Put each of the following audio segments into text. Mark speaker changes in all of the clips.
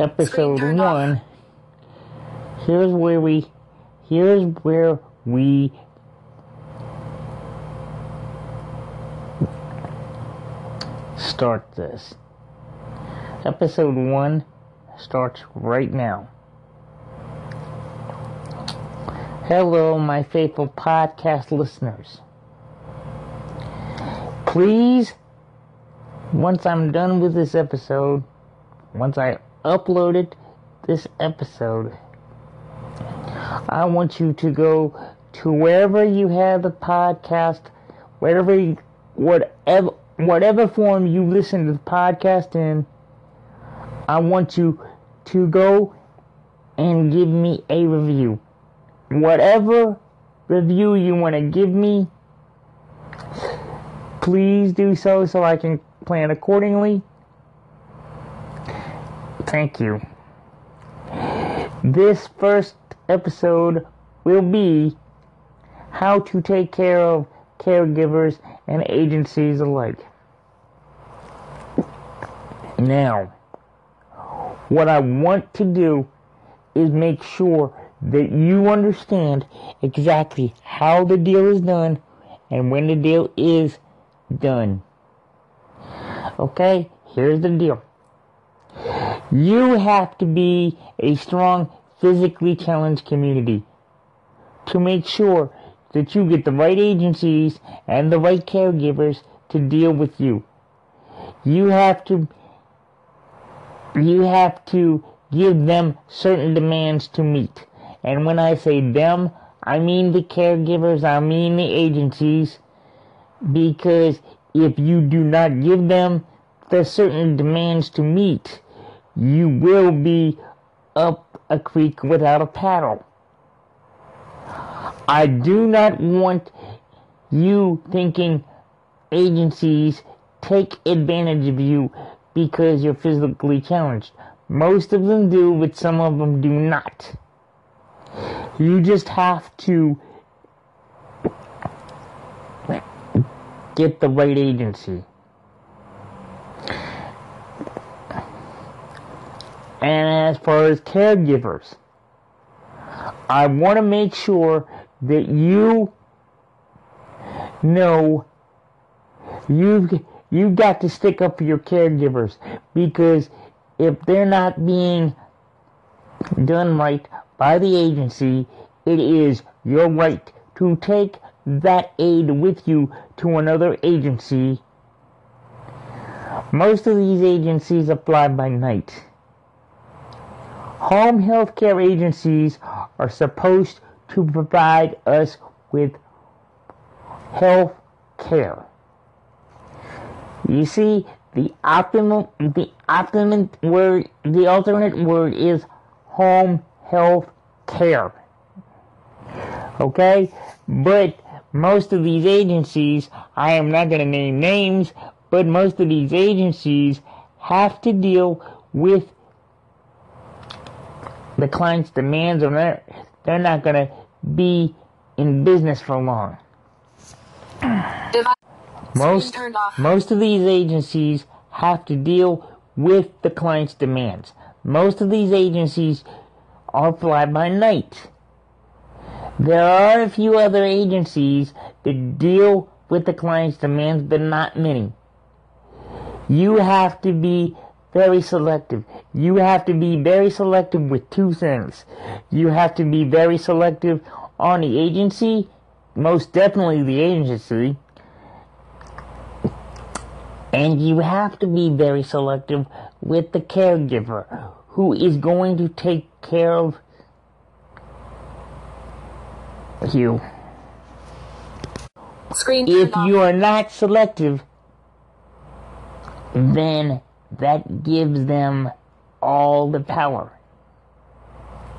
Speaker 1: episode one. Here's where we, here's where we start this. Episode one starts right now. Hello, my faithful podcast listeners. Please, once I'm done with this episode, once I uploaded this episode, I want you to go to wherever you have the podcast, wherever, you, whatever, whatever form you listen to the podcast in. I want you to go and give me a review. Whatever review you want to give me, please do so so I can plan accordingly. Thank you. This first episode will be how to take care of caregivers and agencies alike. Now, what I want to do is make sure that you understand exactly how the deal is done and when the deal is done. Okay, here's the deal. You have to be a strong, physically challenged community to make sure that you get the right agencies and the right caregivers to deal with you. You have to you have to give them certain demands to meet. And when I say them, I mean the caregivers, I mean the agencies, because if you do not give them the certain demands to meet, you will be up a creek without a paddle. I do not want you thinking agencies take advantage of you because you're physically challenged. Most of them do, but some of them do not. You just have to get the right agency. And as far as caregivers, I want to make sure that you know you've you've got to stick up for your caregivers because if they're not being done right by the agency, it is your right to take that aid with you to another agency. Most of these agencies apply by night. Home health care agencies are supposed to provide us with health care. You see, the optimum, the optimum word, the alternate word is home health care. Okay? But most of these agencies, I am not going to name names, but most of these agencies have to deal with the client's demands or they're, they're not going to be in business for long. Most, most of these agencies have to deal with the client's demands. Most of these agencies are fly by night. There are a few other agencies that deal with the client's demands, but not many. You have to be very selective. You have to be very selective with two things. You have to be very selective on the agency, most definitely the agency, and you have to be very selective with the caregiver who is going to take care of you.
Speaker 2: Screen
Speaker 1: if you are not selective, then that gives them all the power.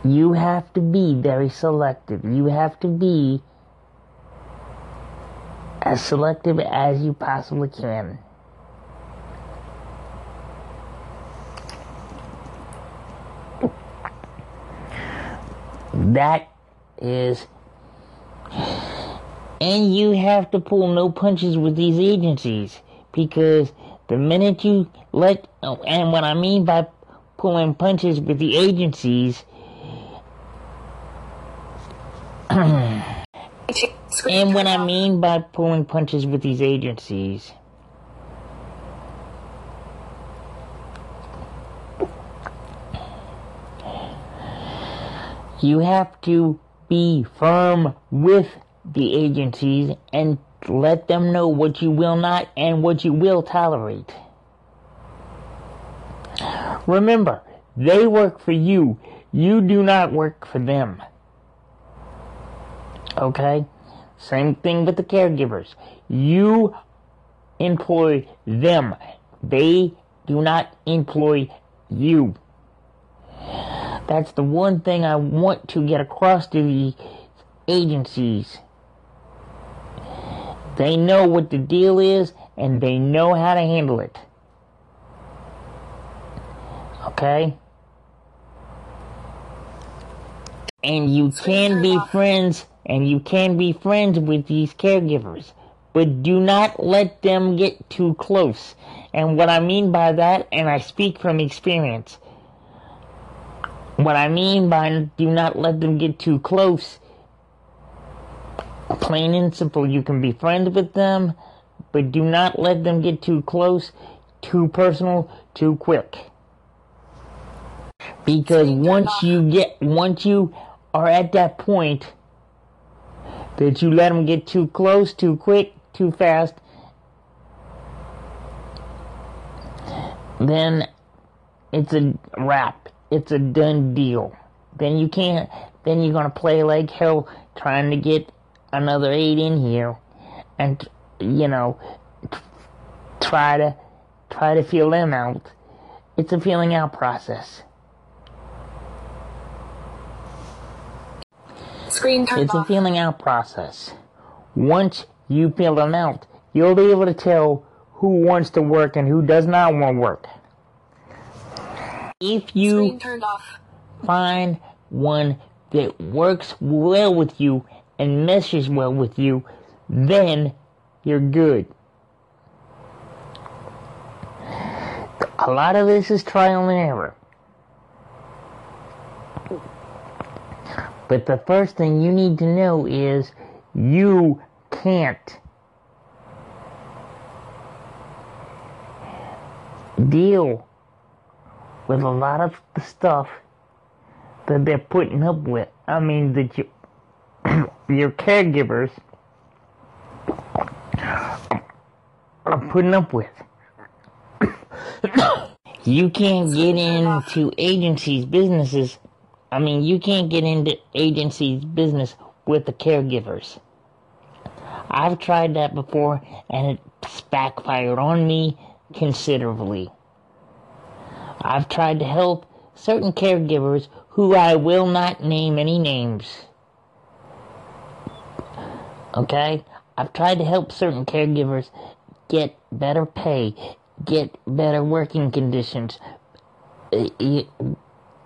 Speaker 1: You have to be very selective. You have to be as selective as you possibly can. That is. And you have to pull no punches with these agencies because the minute you let, and what I mean by pulling punches with the agencies. and what I mean by pulling punches with these agencies. You have to be firm with the agencies and let them know what you will not and what you will tolerate. Remember, they work for you. You do not work for them. Okay? Same thing with the caregivers. You employ them. They do not employ you. That's the one thing I want to get across to the agencies. They know what the deal is and they know how to handle it. Okay? And you can be friends and you can be friends with these caregivers, but do not let them get too close. And what I mean by that, and I speak from experience, what I mean by do not let them get too close, plain and simple, you can be friends with them, but do not let them get too close, too personal, too quick. Because once you get, once you are at that point that you let them get too close, too quick, too fast, then it's a wrap. It's a done deal. Then you can't, then you're gonna play like hell trying to get another eight in here and, you know, try to, try to feel them out. It's a feeling out process.
Speaker 2: Screen turned
Speaker 1: It's a feeling out process. Once you feel them out, you'll be able to tell who wants to work and who does not want to work. If you
Speaker 2: Screen turned off.
Speaker 1: find one that works well with you and meshes well with you, then you're good. A lot of this is trial and error. But the first thing you need to know is you can't deal with a lot of the stuff that they're putting up with. I mean, that you, your caregivers are putting up with. you can't get into agencies' businesses. I mean, you can't get into agencies' business with the caregivers. I've tried that before and it's backfired on me considerably. I've tried to help certain caregivers who I will not name any names. Okay? I've tried to help certain caregivers get better pay, get better working conditions. You,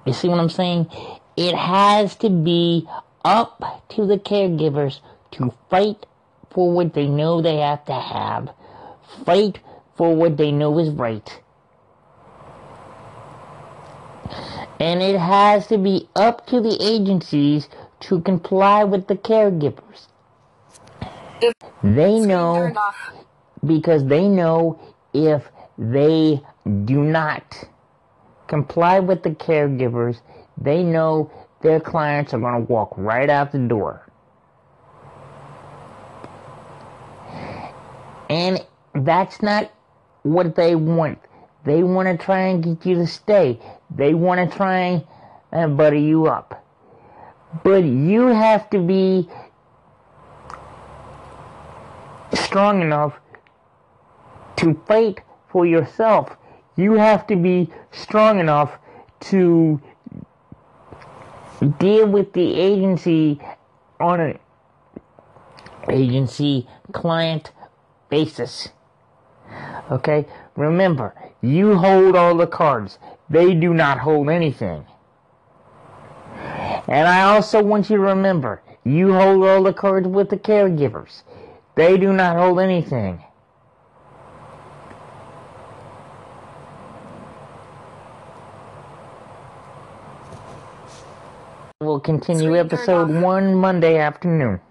Speaker 1: you see what I'm saying? It has to be up to the caregivers to fight for what they know they have to have, fight for what they know is right. And it has to be up to the agencies to comply with the caregivers.
Speaker 2: If
Speaker 1: They know because they know if they do not comply with the caregivers, they know their clients are going to walk right out the door. And that's not what they want. They want to try and get you to stay. They want to try and butter you up. But you have to be strong enough to fight for yourself. You have to be strong enough to deal with the agency on an agency client basis. Okay? Remember, you hold all the cards. They do not hold anything. And I also want you to remember, you hold all the cards with the caregivers. They do not hold anything. We'll continue episode one Monday afternoon.